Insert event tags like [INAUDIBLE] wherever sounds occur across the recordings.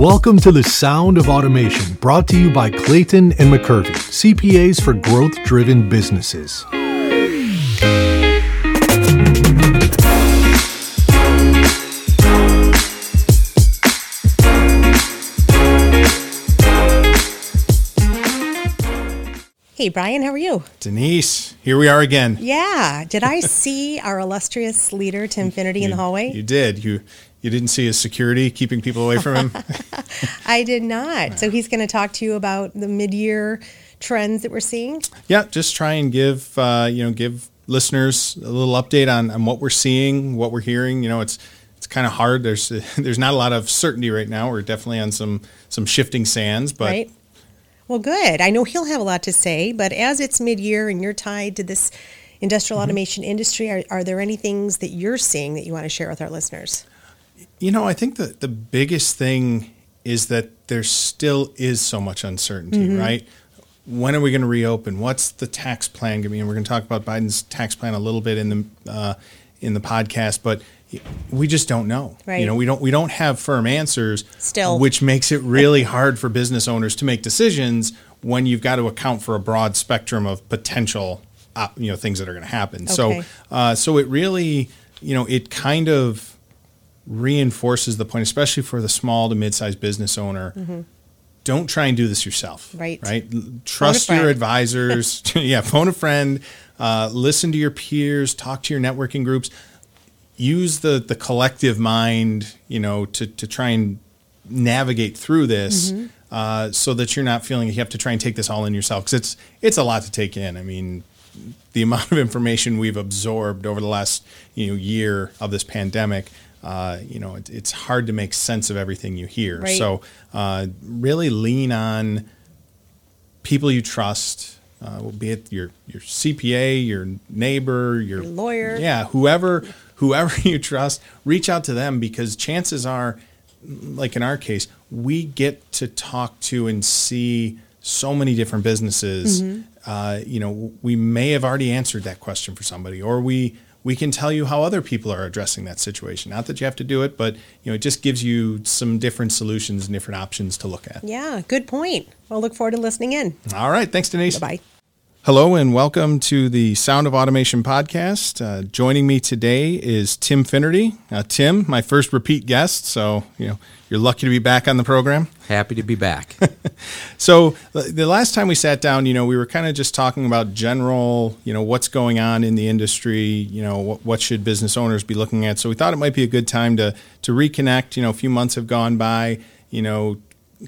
Welcome to the Sound of Automation, brought to you by Clayton and McKervey, CPAs for growth driven businesses. Hey, Bryan, how are you? Denise, here we are again. Yeah. Did I [LAUGHS] see our illustrious leader, Tim Finerty, in the hallway? You did. You you didn't see his security keeping people away from him. [LAUGHS] [LAUGHS] I did not. So he's going to talk to you about the mid-year trends that we're seeing. yeah, just try and give uh, you know give listeners a little update on, on what we're seeing, what we're hearing. You know, it's it's kind of hard. There's [LAUGHS] there's not a lot of certainty right now. We're definitely on some some shifting sands, but right. Well, good. I know he'll have a lot to say, but as it's mid-year and you're tied to this industrial Mm-hmm. automation industry, are, are there any things that you're seeing that you want to share with our listeners? You know, I think that the biggest thing is that there still is so much uncertainty, right? When are we going to reopen? What's the tax plan going to be? And we're going to talk about Biden's tax plan a little bit in the uh, in the podcast, but we just don't know. Right. You know, we don't we don't have firm answers. Still. which makes it really hard for business owners to make decisions when you've got to account for a broad spectrum of potential, uh, you know, things that are going to happen. Okay. So, uh, so it really, you know, it kind of reinforces the point, especially for the small to mid-sized business owner. Don't try and do this yourself. Mm-hmm. Right. Right. Trust your advisors. [LAUGHS] [LAUGHS] yeah. Phone a friend. Uh, listen to your peers. Talk to your networking groups. Use the the collective mind. You know, to to try and navigate through this. Mm-hmm. Uh, so that you're not feeling you have to try and take this all in yourself because it's it's a lot to take in. I mean, the amount of [LAUGHS] information we've absorbed over the last you know year of this pandemic, uh, you know, it, it's hard to make sense of everything you hear. Right. So uh, really lean on people you trust, uh, be it your your CPA, your neighbor, your, Your lawyer. yeah, whoever whoever [LAUGHS] you trust. Reach out to them because chances are, like in our case, we get to talk to and see so many different businesses. Uh, you know, we may have already answered that question for somebody, or we we can tell you how other people are addressing that situation. Not that you have to do it, but you know, it just gives you some different solutions and different options to look at. Yeah, good point. Well, look forward to listening in. All right, thanks, Denise. Bye bye. Hello and welcome to the Sound of Automation podcast. Uh, joining me today is Tim Finerty. Uh, Tim, my first repeat guest, so you know you're lucky to be back on the program. [LAUGHS] Happy to be back. So the the last time we sat down, you know, we were kind of just talking about general, you know, what's going on in the industry, you know, what, what should business owners be looking at. So we thought it might be a good time to to reconnect. You know, a few months have gone by. You know,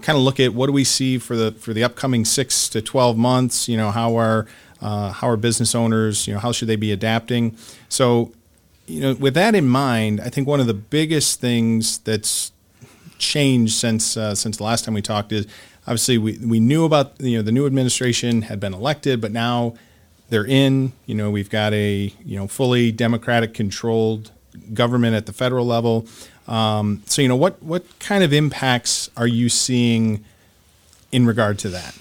kind of look at what do we see for the for the upcoming six to twelve months. You know, how are uh, how are business owners? You know, how should they be adapting? So, you know, with that in mind, I think one of the biggest things that's changed since uh, since the last time we talked is obviously we, we knew about you know the new administration had been elected, but now they're in. You know we've got a you know fully democratic controlled government at the federal level. Um, so you know what what kind of impacts are you seeing in regard to that?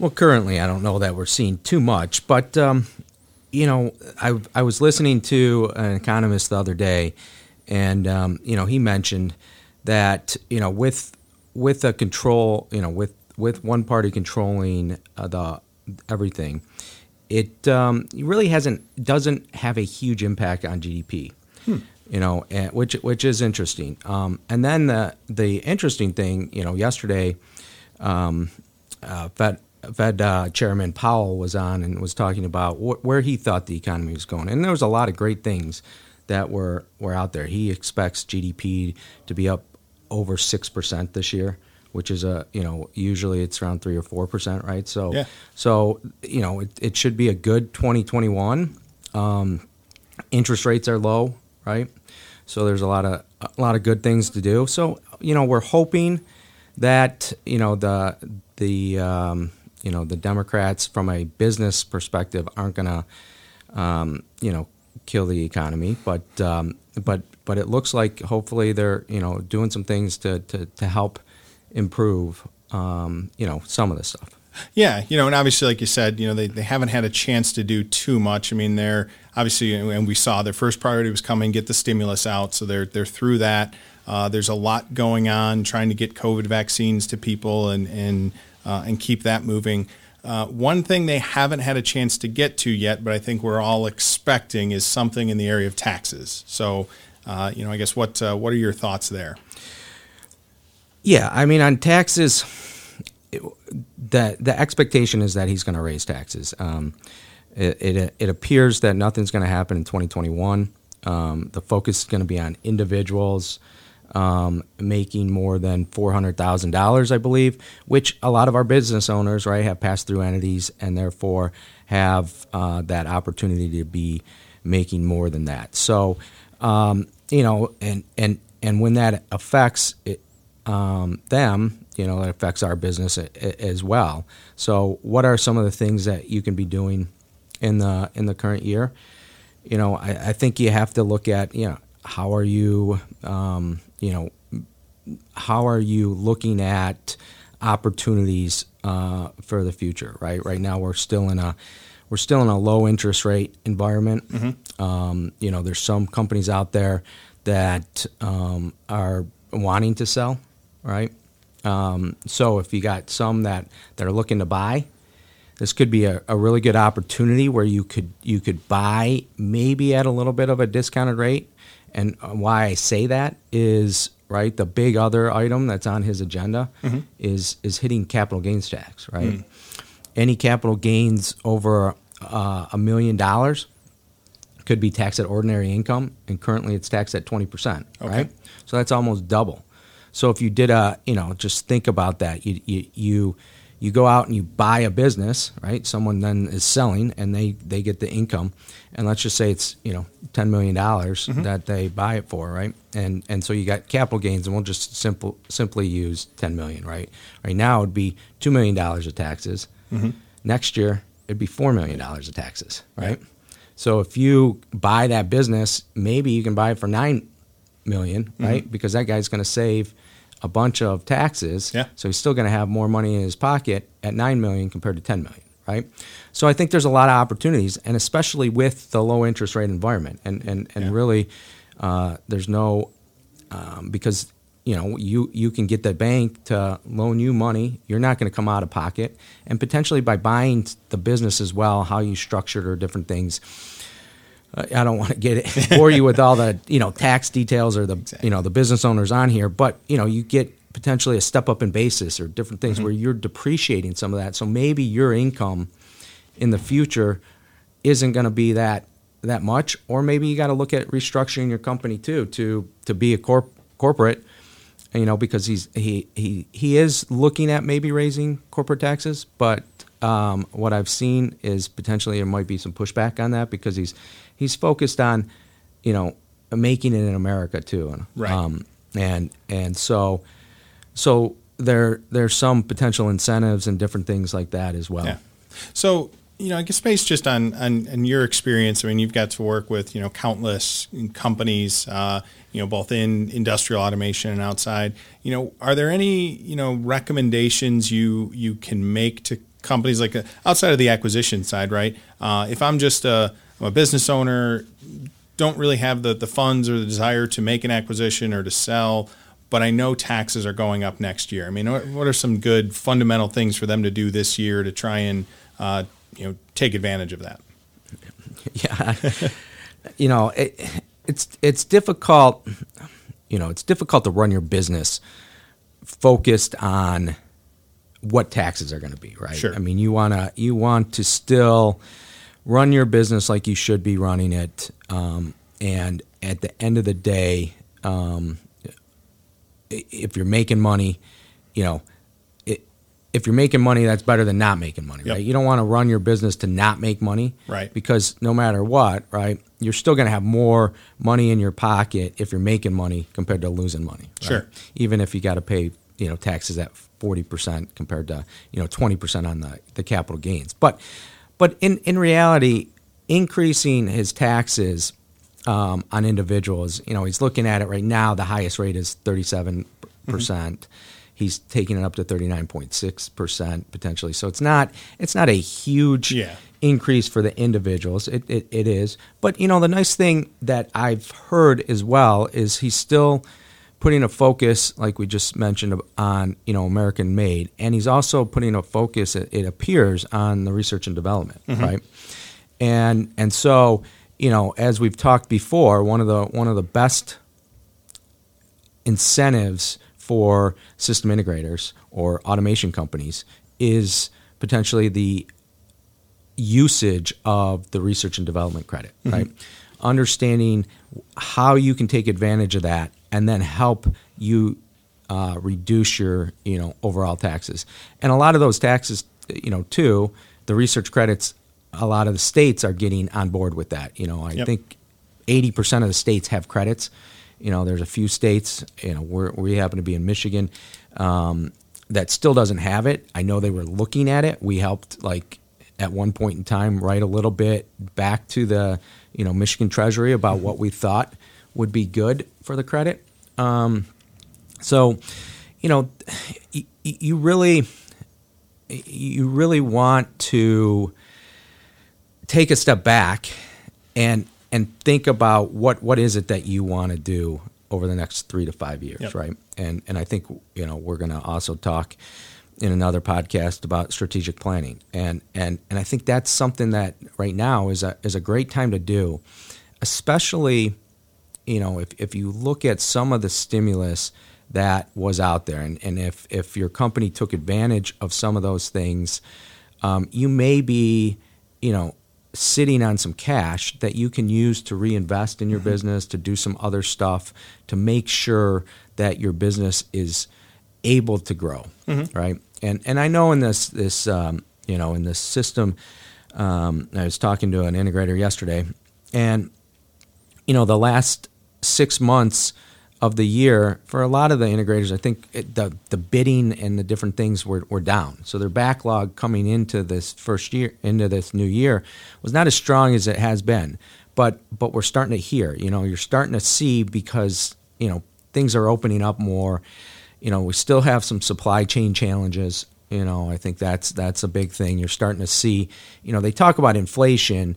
well, currently, I don't know that we're seeing too much, but um, you know, I I was listening to an economist the other day, and um, you know, he mentioned that you know with with a control, you know, with with one party controlling uh, the everything, it um, really hasn't doesn't have a huge impact on GDP. You know, and, which which is interesting. Um, and then the the interesting thing, you know, yesterday, um, uh, Fed Fed uh, Chairman Powell was on and was talking about wh- where he thought the economy was going, and there was a lot of great things that were were out there. He expects GDP to be up over six percent this year, which is a you know usually it's around three or four percent, right? So Yeah. so you know it, it should be a good 2021. Um, interest rates are low, right? So there's a lot of a lot of good things to do. So you know we're hoping that you know the the um, you know the Democrats from a business perspective aren't to um, you know kill the economy, but um, but but it looks like hopefully they're you know doing some things to to, to help improve um, you know some of this stuff. Yeah, you know, and obviously, like you said, you know, they, they haven't had a chance to do too much. I mean, they're obviously, and we saw their first priority was coming, get the stimulus out, so they're they're through that. Uh, there's a lot going on, trying to get COVID vaccines to people and and uh, and keep that moving. Uh, one thing they haven't had a chance to get to yet, but I think we're all expecting, is something in the area of taxes. So, uh, you know, I guess what uh, what are your thoughts there? Yeah, I mean, on taxes, it, the expectation is that he's going to raise taxes. Um, it, it, it appears that nothing's going to happen in 2021. Um, the focus is going to be on individuals um, making more than four hundred thousand dollars, I believe, which a lot of our business owners, right, have passed through entities and therefore have uh, that opportunity to be making more than that. So, um, you know, and and and when that affects it, um, them, you know, it affects our business a, a, as well. So, what are some of the things that you can be doing in the in the current year? You know, I, I think you have to look at, you know, how are you, um, you know, how are you looking at opportunities uh, for the future? Right, right now we're still in a we're still in a low interest rate environment. Mm-hmm. Um, you know, there's some companies out there that um, are wanting to sell, right? Um, so if you got some that, that are looking to buy, this could be a, a, really good opportunity where you could you could buy maybe at a little bit of a discounted rate. And why I say that is right. The big other item that's on his agenda mm-hmm. is is hitting capital gains tax. Right. Mm. Any capital gains over uh, a million dollars could be taxed at ordinary income, and currently it's taxed at twenty percent. Okay. Right. So that's almost double. So if you did a, you know, just think about that. You you you, you go out and you buy a business, right? Someone then is selling, and they they get the income, and let's just say it's you know ten million dollars mm-hmm. that they buy it for, right? And and so you got capital gains, and we'll just simple simply use ten million, right? Right now it would be two million dollars of taxes. Mm-hmm. Next year it'd be four million dollars of taxes, right? right? So if you buy that business, maybe you can buy it for nine million, mm-hmm. right? Because that guy's going to save a bunch of taxes. Yeah. So he's still going to have more money in his pocket at nine million compared to ten million, right? So I think there's a lot of opportunities, and especially with the low interest rate environment, and and and yeah. really, uh, there's no um, because you know you you can get the bank to loan you money. You're not going to come out of pocket, and potentially by buying the business as well, how you structured or different things I don't want to get it [LAUGHS] bore you with all the you know tax details or the exactly. you know the business owners on here, but you know you get potentially a step up in basis or different things mm-hmm. where you're depreciating some of that. So maybe your income in the future isn't going to be that that much, or maybe you got to look at restructuring your company too to to be a corp- corporate. You know, because he's he he he is looking at maybe raising corporate taxes, but um, what I've seen is potentially there might be some pushback on that because he's he's focused on, you know, making it in America too. Right. Um, and and so so there there's some potential incentives and different things like that as well. Yeah. So you know, I guess based just on, on, on your experience, I mean, you've got to work with you know countless companies, uh, you know, both in industrial automation and outside. You know, are there any you know recommendations you you can make to companies like uh, outside of the acquisition side, right? Uh, if I'm just a I'm a business owner, don't really have the, the funds or the desire to make an acquisition or to sell, but I know taxes are going up next year. I mean, what are some good fundamental things for them to do this year to try and uh, you know take advantage of that? [LAUGHS] Yeah, you know, it, it's it's difficult. You know, it's difficult to run your business focused on what taxes are going to be, right? Sure. I mean, you wanna you want to still run your business like you should be running it. Um, and at the end of the day, um, if you're making money, you know, it, if you're making money, that's better than not making money, yep. right? You don't want to run your business to not make money, right? Because no matter what, right, you're still going to have more money in your pocket if you're making money compared to losing money. Right? Sure. Even if you got to pay, you know, taxes at forty percent compared to you know twenty percent on the the capital gains, but but in, in reality, increasing his taxes um, on individuals, you know, he's looking at it right now. The highest rate is 37%. percent mm hmm he's taking it up to 39.6% potentially. So it's not it's not a huge Yeah. increase for the individuals. It, it, it is. But, you know, the nice thing that I've heard as well is he's still putting a focus, like we just mentioned, on, you know, American made. And he's also putting a focus, it, it appears, on the research and development, mm-hmm. right? And, and so, you know, as we've talked before, one of the, one of the best incentives for system integrators or automation companies is potentially the usage of the research and development credit, mm-hmm. right? Understanding how you can take advantage of that and then help you uh, reduce your, you know, overall taxes. And a lot of those taxes, you know, too, the research credits, a lot of the states are getting on board with that. You know, I Yep. think 80% of the states have credits. You know, there's a few states, you know, we're, we happen to be in Michigan, um, that still doesn't have it. I know they were looking at it. We helped, like, at one point in time, write a little bit back to the, you know, Michigan Treasury about what we thought would be good for the credit. Um, so, you know, y- y- you really, you really want to take a step back and and think about what what is it that you want to do over the next three to five years, Yep. right? And and I think you know we're going to also talk in another podcast about strategic planning, and and and I think that's something that right now is a is a great time to do, especially you know if if you look at some of the stimulus that was out there, and and if if your company took advantage of some of those things, um, you may be you know sitting on some cash that you can use to reinvest in your business, to do some other stuff, to make sure that your business is able to grow, right? And and I know in this this um, you know in this system, um, I was talking to an integrator yesterday, and you know the last six months of the year for a lot of the integrators, I think it, the the bidding and the different things were, were down. So their backlog coming into this first year, into this new year, was not as strong as it has been. But but we're starting to hear, you know, you're starting to see because you know things are opening up more. You know, we still have some supply chain challenges. You know, I think that's that's a big thing. You're starting to see, you know, they talk about inflation.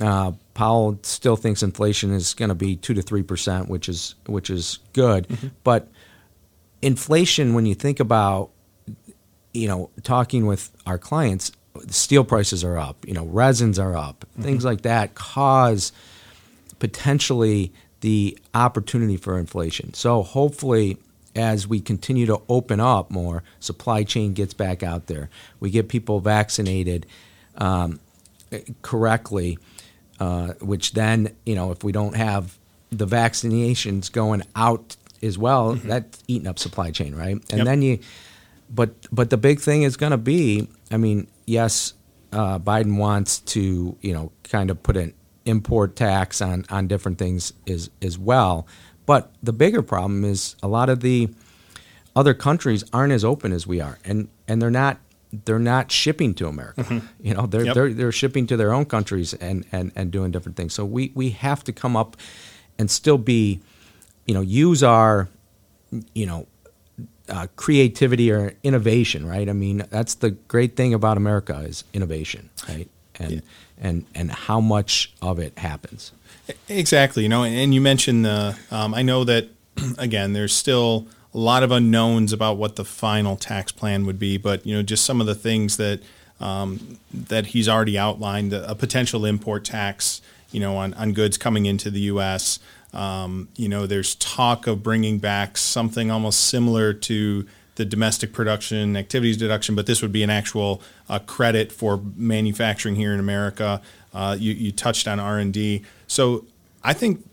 Uh, Powell still thinks inflation is going to be two to three percent, which is which is good. But inflation, when you think about, you know, talking with our clients, steel prices are up. You know, resins are up. Things like that cause potentially the opportunity for inflation. So hopefully, as we continue to open up more, supply chain gets back out there. We get people vaccinated um, correctly, uh, which then you know if we don't have the vaccinations going out as well, that's eating up supply chain, right? And Yep. then you, but but the big thing is going to be, I mean, yes, uh, Biden wants to you know kind of put an import tax on on different things as as well, but the bigger problem is a lot of the other countries aren't as open as we are, and and they're not they're not shipping to America. You know, they're Yep. they're they're shipping to their own countries and and and doing different things. So we we have to come up and still be, you know, use our, you know. Uh, creativity or innovation, right? I mean, that's the great thing about America is innovation, right? And Yeah. and and how much of it happens. Exactly. You know, and, and you mentioned the. Um, I know that [CLEARS THROAT] again, there's still a lot of unknowns about what the final tax plan would be, but you know, just some of the things that um, that he's already outlined: a potential import tax, you know, on, on goods coming into the U.S. Um, you know, there's talk of bringing back something almost similar to the domestic production activities deduction, but this would be an actual uh, credit for manufacturing here in America. Uh, you, you touched on R and D, so I think,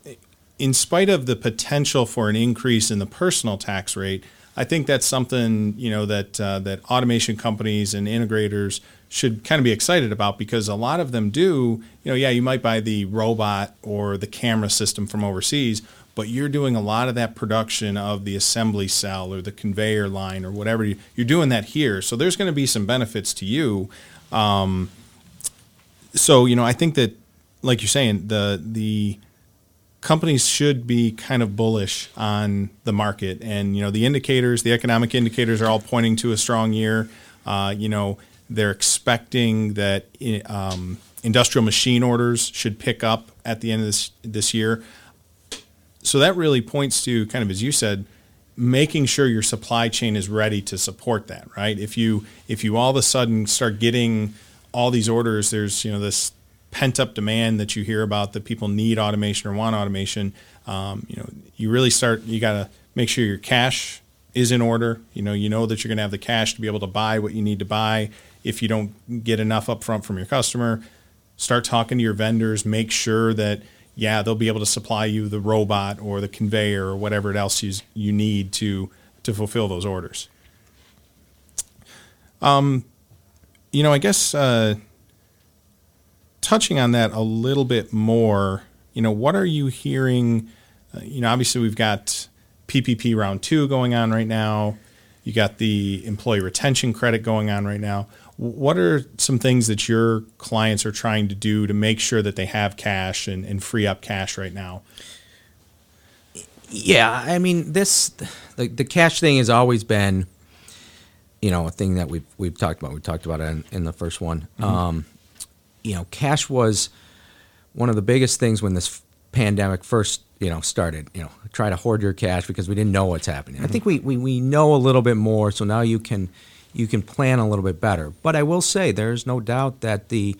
in spite of the potential for an increase in the personal tax rate, I think that's something you know that uh, that automation companies and integrators should kind of be excited about because a lot of them do. You know, yeah, you might buy the robot or the camera system from overseas, but you're doing a lot of that production of the assembly cell or the conveyor line or whatever. You, you're doing that here, so there's going to be some benefits to you. Um, so you know, I think that, like you're saying, the the companies should be kind of bullish on the market. And, you know, the indicators, the economic indicators are all pointing to a strong year. Uh, you know, they're expecting that um, industrial machine orders should pick up at the end of this, this year. So that really points to kind of, as you said, making sure your supply chain is ready to support that, right? If you if you all of a sudden start getting all these orders, there's you know this pent up demand that you hear about that people need automation or want automation. Um, you know, you really start. You got to make sure your cash is in order. You know, you know that you're going to have the cash to be able to buy what you need to buy. If you don't get enough upfront from your customer, start talking to your vendors. Make sure that yeah, they'll be able to supply you the robot or the conveyor or whatever else you, you need to to fulfill those orders. Um, you know, I guess uh, touching on that a little bit more, you know, what are you hearing? Uh, you know, obviously we've got PPP round two going on right now. You got the employee retention credit going on right now. What are some things that your clients are trying to do to make sure that they have cash and, and free up cash right now? Yeah, I mean this the, the cash thing has always been, you know, a thing that we've we've talked about. We talked about it in, in the first one. Mm-hmm. Um, you know, cash was one of the biggest things when this pandemic first you know started. You know, try to hoard your cash because we didn't know what's happening. Mm-hmm. I think we, we we know a little bit more, so now you can you can plan a little bit better. But I will say there's no doubt that the,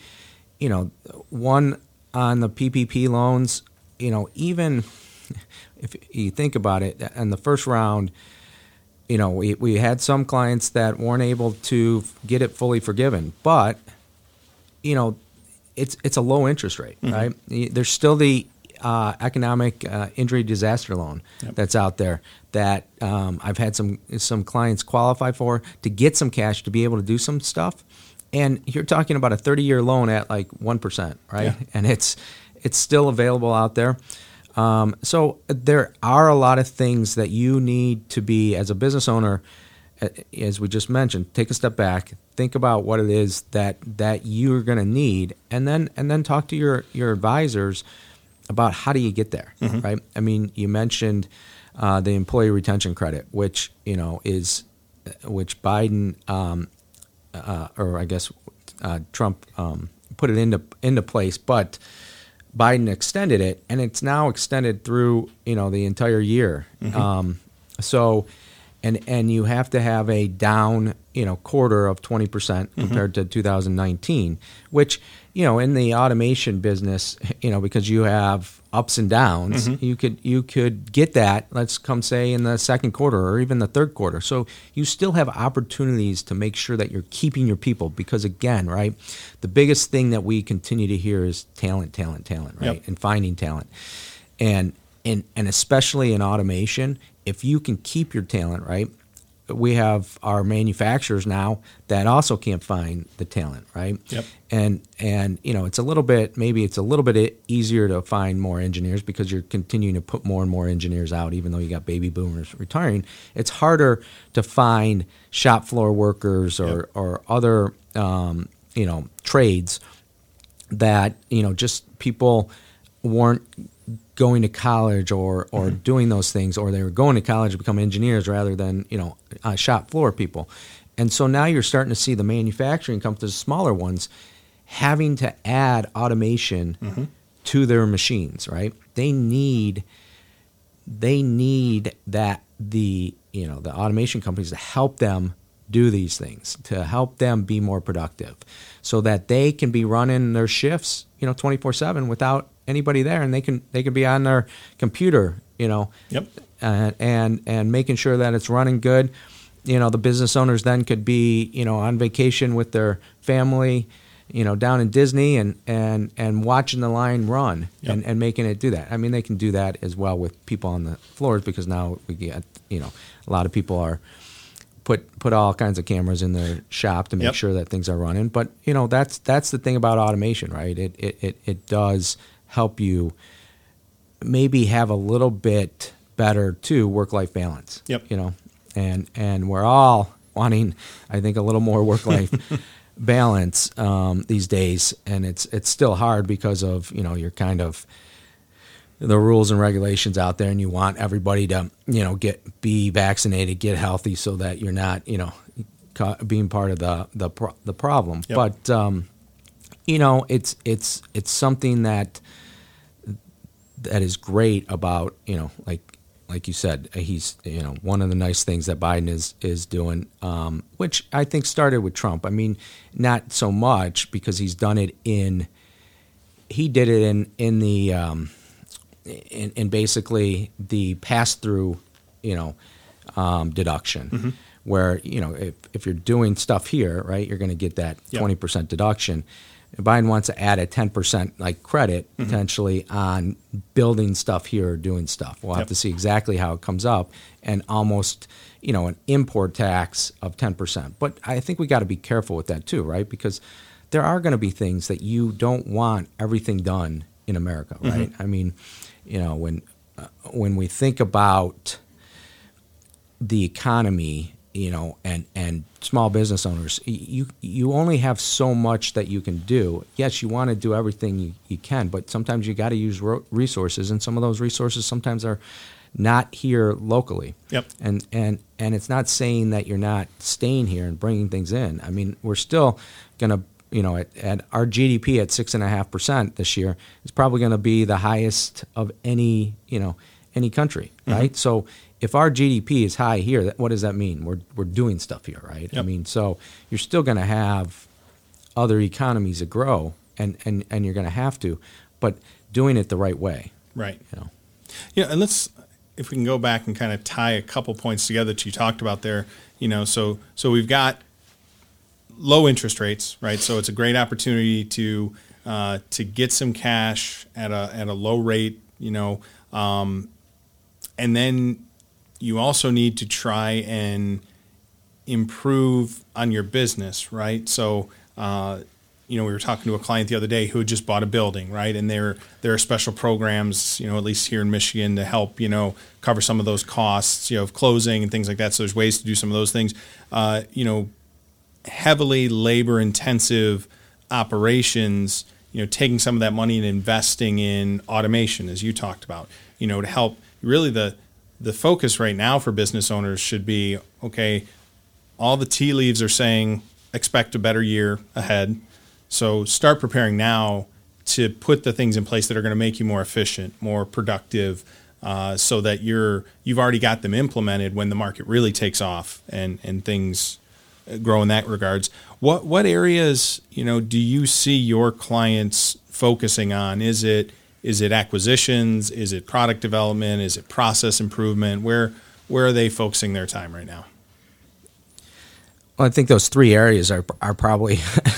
you know, one on the PPP loans, you know, even [LAUGHS] if you think about it, in the first round, you know, we, we had some clients that weren't able to get it fully forgiven, but, you know, it's it's a low interest rate, mm-hmm. right? There's still the uh, economic uh, injury disaster loan yep. that's out there that um, I've had some some clients qualify for to get some cash to be able to do some stuff. And you're talking about a 30 year loan at like one percent, right? Yeah. And it's it's still available out there. Um, so there are a lot of things that you need to be as a business owner, as we just mentioned. Take a step back, think about what it is that that you're going to need, and then and then talk to your your advisors about how do you get there, mm-hmm. right? I mean, you mentioned uh, the employee retention credit, which you know is which Biden um, uh, or I guess uh, Trump um, put it into into place, but Biden extended it, and it's now extended through you know the entire year. Mm-hmm. Um, so, and and you have to have a down you know quarter of twenty percent mm-hmm. compared to 2019, which you know, in the automation business, [LAUGHS] you know, because you have ups and downs, mm-hmm. you could you could get that. Let's come say in the second quarter or even the third quarter. So you still have opportunities to make sure that you're keeping your people because again, right, the biggest thing that we continue to hear is talent, talent, talent, right, yep. and finding talent, and and and especially in automation, if you can keep your talent, right, we have our manufacturers now that also can't find the talent, right? Yep. And and you know, it's a little bit maybe it's a little bit easier to find more engineers because you're continuing to put more and more engineers out, even though you got baby boomers retiring. It's harder to find shop floor workers or yep. or other um, you know trades that you know just people weren't going to college or or mm-hmm. doing those things, or they were going to college to become engineers rather than you know uh, shop floor people. And so now you're starting to see the manufacturing companies, smaller ones, having to add automation mm-hmm. to their machines. Right? They need they need that the you know the automation companies to help them do these things to help them be more productive so that they can be running their shifts you know 24/7 without anybody there, and they can they can be on their computer, you know, yep, uh, and and making sure that it's running good. You know, the business owners then could be you know on vacation with their family, you know, down in Disney and and and watching the line run yep. and, and making it do that. I mean, they can do that as well with people on the floors because now we get you know a lot of people are put put all kinds of cameras in their shop to make yep. sure that things are running. But you know that's that's the thing about automation, right? It it it, it does help you maybe have a little bit better too work life balance. Yep. You know, and and we're all wanting, I think, a little more work life [LAUGHS] balance um, these days, and it's it's still hard because of you know you're kind of the rules and regulations out there, and you want everybody to you know get be vaccinated, get healthy, so that you're not you know ca- being part of the the pro- the problem. Yep. But um, you know, it's it's it's something that that is great about you know like like you said he's you know one of the nice things that Biden is is doing um, which I think started with Trump. I mean not so much because he's done it in he did it in in the um, in, in basically the pass through you know um, deduction where you know if, if you're doing stuff here right you're going to get that Yep. 20% deduction Biden wants to add a 10% like credit Mm-hmm. potentially on building stuff here or doing stuff. We'll have to see exactly how it comes up and almost, you know, an import tax of 10%. But I think we got to be careful with that too, right? Because there are going to be things that you don't want everything done in America, Mm-hmm. right? I mean, you know, when uh, when we think about the economy, you know, and and small business owners, you you only have so much that you can do. Yes, you want to do everything you, you can, but sometimes you got to use resources, and some of those resources sometimes are not here locally. Yep. And and and it's not saying that you're not staying here and bringing things in. I mean, we're still gonna. You know, at, at our GDP at six and a half percent this year is probably going to be the highest of any you know any country, mm-hmm. right? So if our GDP is high here, what does that mean? We're we're doing stuff here, right? I mean, so you're still going to have other economies that grow, and and and you're going to have to, but doing it the right way, Right. you know. Yeah, and let's if we can go back and kind of tie a couple points together that you talked about there. You know, so so we've got low interest rates, right? So it's a great opportunity to uh, to get some cash at a at a low rate. You know, um, and then you also need to try and improve on your business, right? So, uh, you know, we were talking to a client the other day who had just bought a building, right? And there there are special programs, you know, at least here in Michigan, to help you know cover some of those costs, you know, of closing and things like that. So there's ways to do some of those things. Uh, you know, heavily labor intensive operations, you know, taking some of that money and investing in automation, as you talked about, you know, to help really the the focus right now for business owners should be okay, all the tea leaves are saying expect a better year ahead. So start preparing now to put the things in place that are going to make you more efficient, more productive, uh, so that you're you've already got them implemented when the market really takes off and and things grow in that regards. What what areas you know do you see your clients focusing on? Is it is it acquisitions? Is it product development? Is it process improvement? Where where are they focusing their time right now? Well, I think those three areas are are probably [LAUGHS]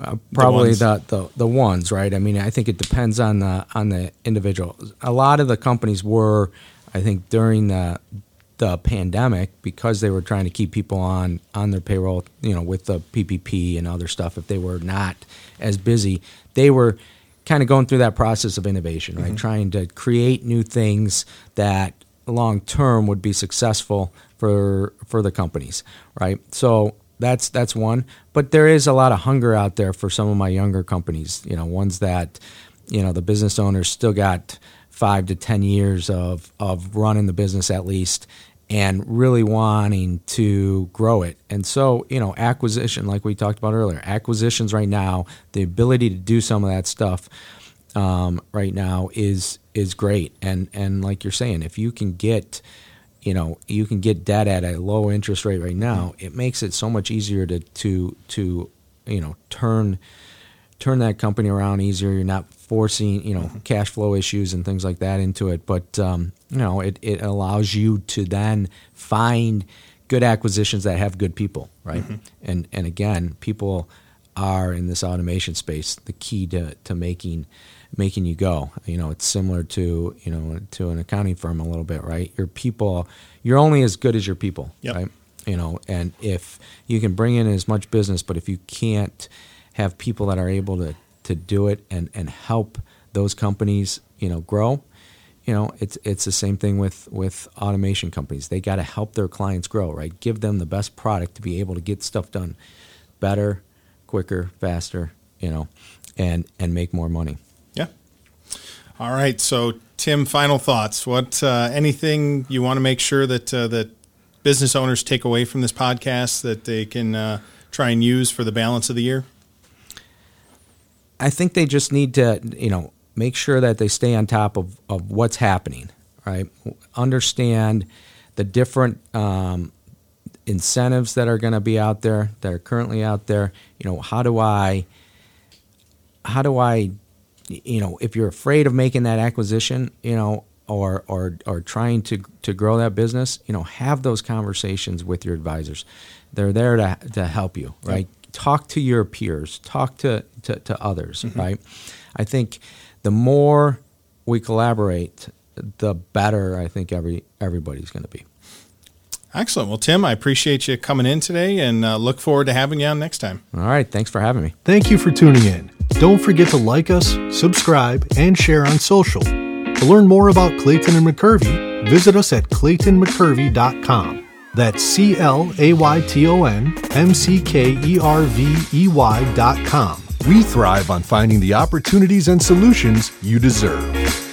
uh, probably ones. the, the the ones, right? I mean, I think it depends on the on the individual. A lot of the companies were, I think, during the the pandemic because they were trying to keep people on on their payroll, you know, with the PPP and other stuff. If they were not as busy, they were kind of going through that process of innovation, right? Mm-hmm. Trying to create new things that long term would be successful for for the companies, right? So that's that's one. But there is a lot of hunger out there for some of my younger companies, you know, ones that you know the business owners still got five to ten years of of running the business at least and really wanting to grow it. And so, you know, acquisition, like we talked about earlier, acquisitions right now, the ability to do some of that stuff um, right now is is great. And and like you're saying, if you can get, you know, you can get debt at a low interest rate right now, it makes it so much easier to to to you know turn turn that company around easier. You're not forcing, you know, cash flow issues and things like that into it. But um, you know, it, it allows you to then find good acquisitions that have good people, right? And and again, people are in this automation space the key to, to making making you go. You know, it's similar to you know to an accounting firm a little bit, right? Your people, you're only as good as your people, Yep. right? You know, and if you can bring in as much business, but if you can't have people that are able to to do it and and help those companies, you know, grow, you know, it's it's the same thing with with automation companies. They got to help their clients grow, right? Give them the best product to be able to get stuff done better, quicker, faster, you know, and and make more money. Yeah. All right. So, Tim, final thoughts. What uh, anything you want to make sure that uh, that business owners take away from this podcast that they can uh, try and use for the balance of the year? I think they just need to, you know, make sure that they stay on top of, of what's happening, right? Understand the different um, incentives that are going to be out there, that are currently out there. You know, how do I, how do I, you know, if you're afraid of making that acquisition, you know, or or or trying to to grow that business, you know, have those conversations with your advisors. They're there to to help you, right? Yep. Talk to your peers, talk to to, to others, mm-hmm. right? I think the more we collaborate, the better I think every everybody's going to be. Excellent. Well, Tim, I appreciate you coming in today and uh, look forward to having you on next time. All right. Thanks for having me. Thank you for tuning in. Don't forget to like us, subscribe, and share on social. To learn more about Clayton and McKervey, visit us at claytonmckervey.com. That's C L A Y T O N M C K E R V E Y dot com. We thrive on finding the opportunities and solutions you deserve.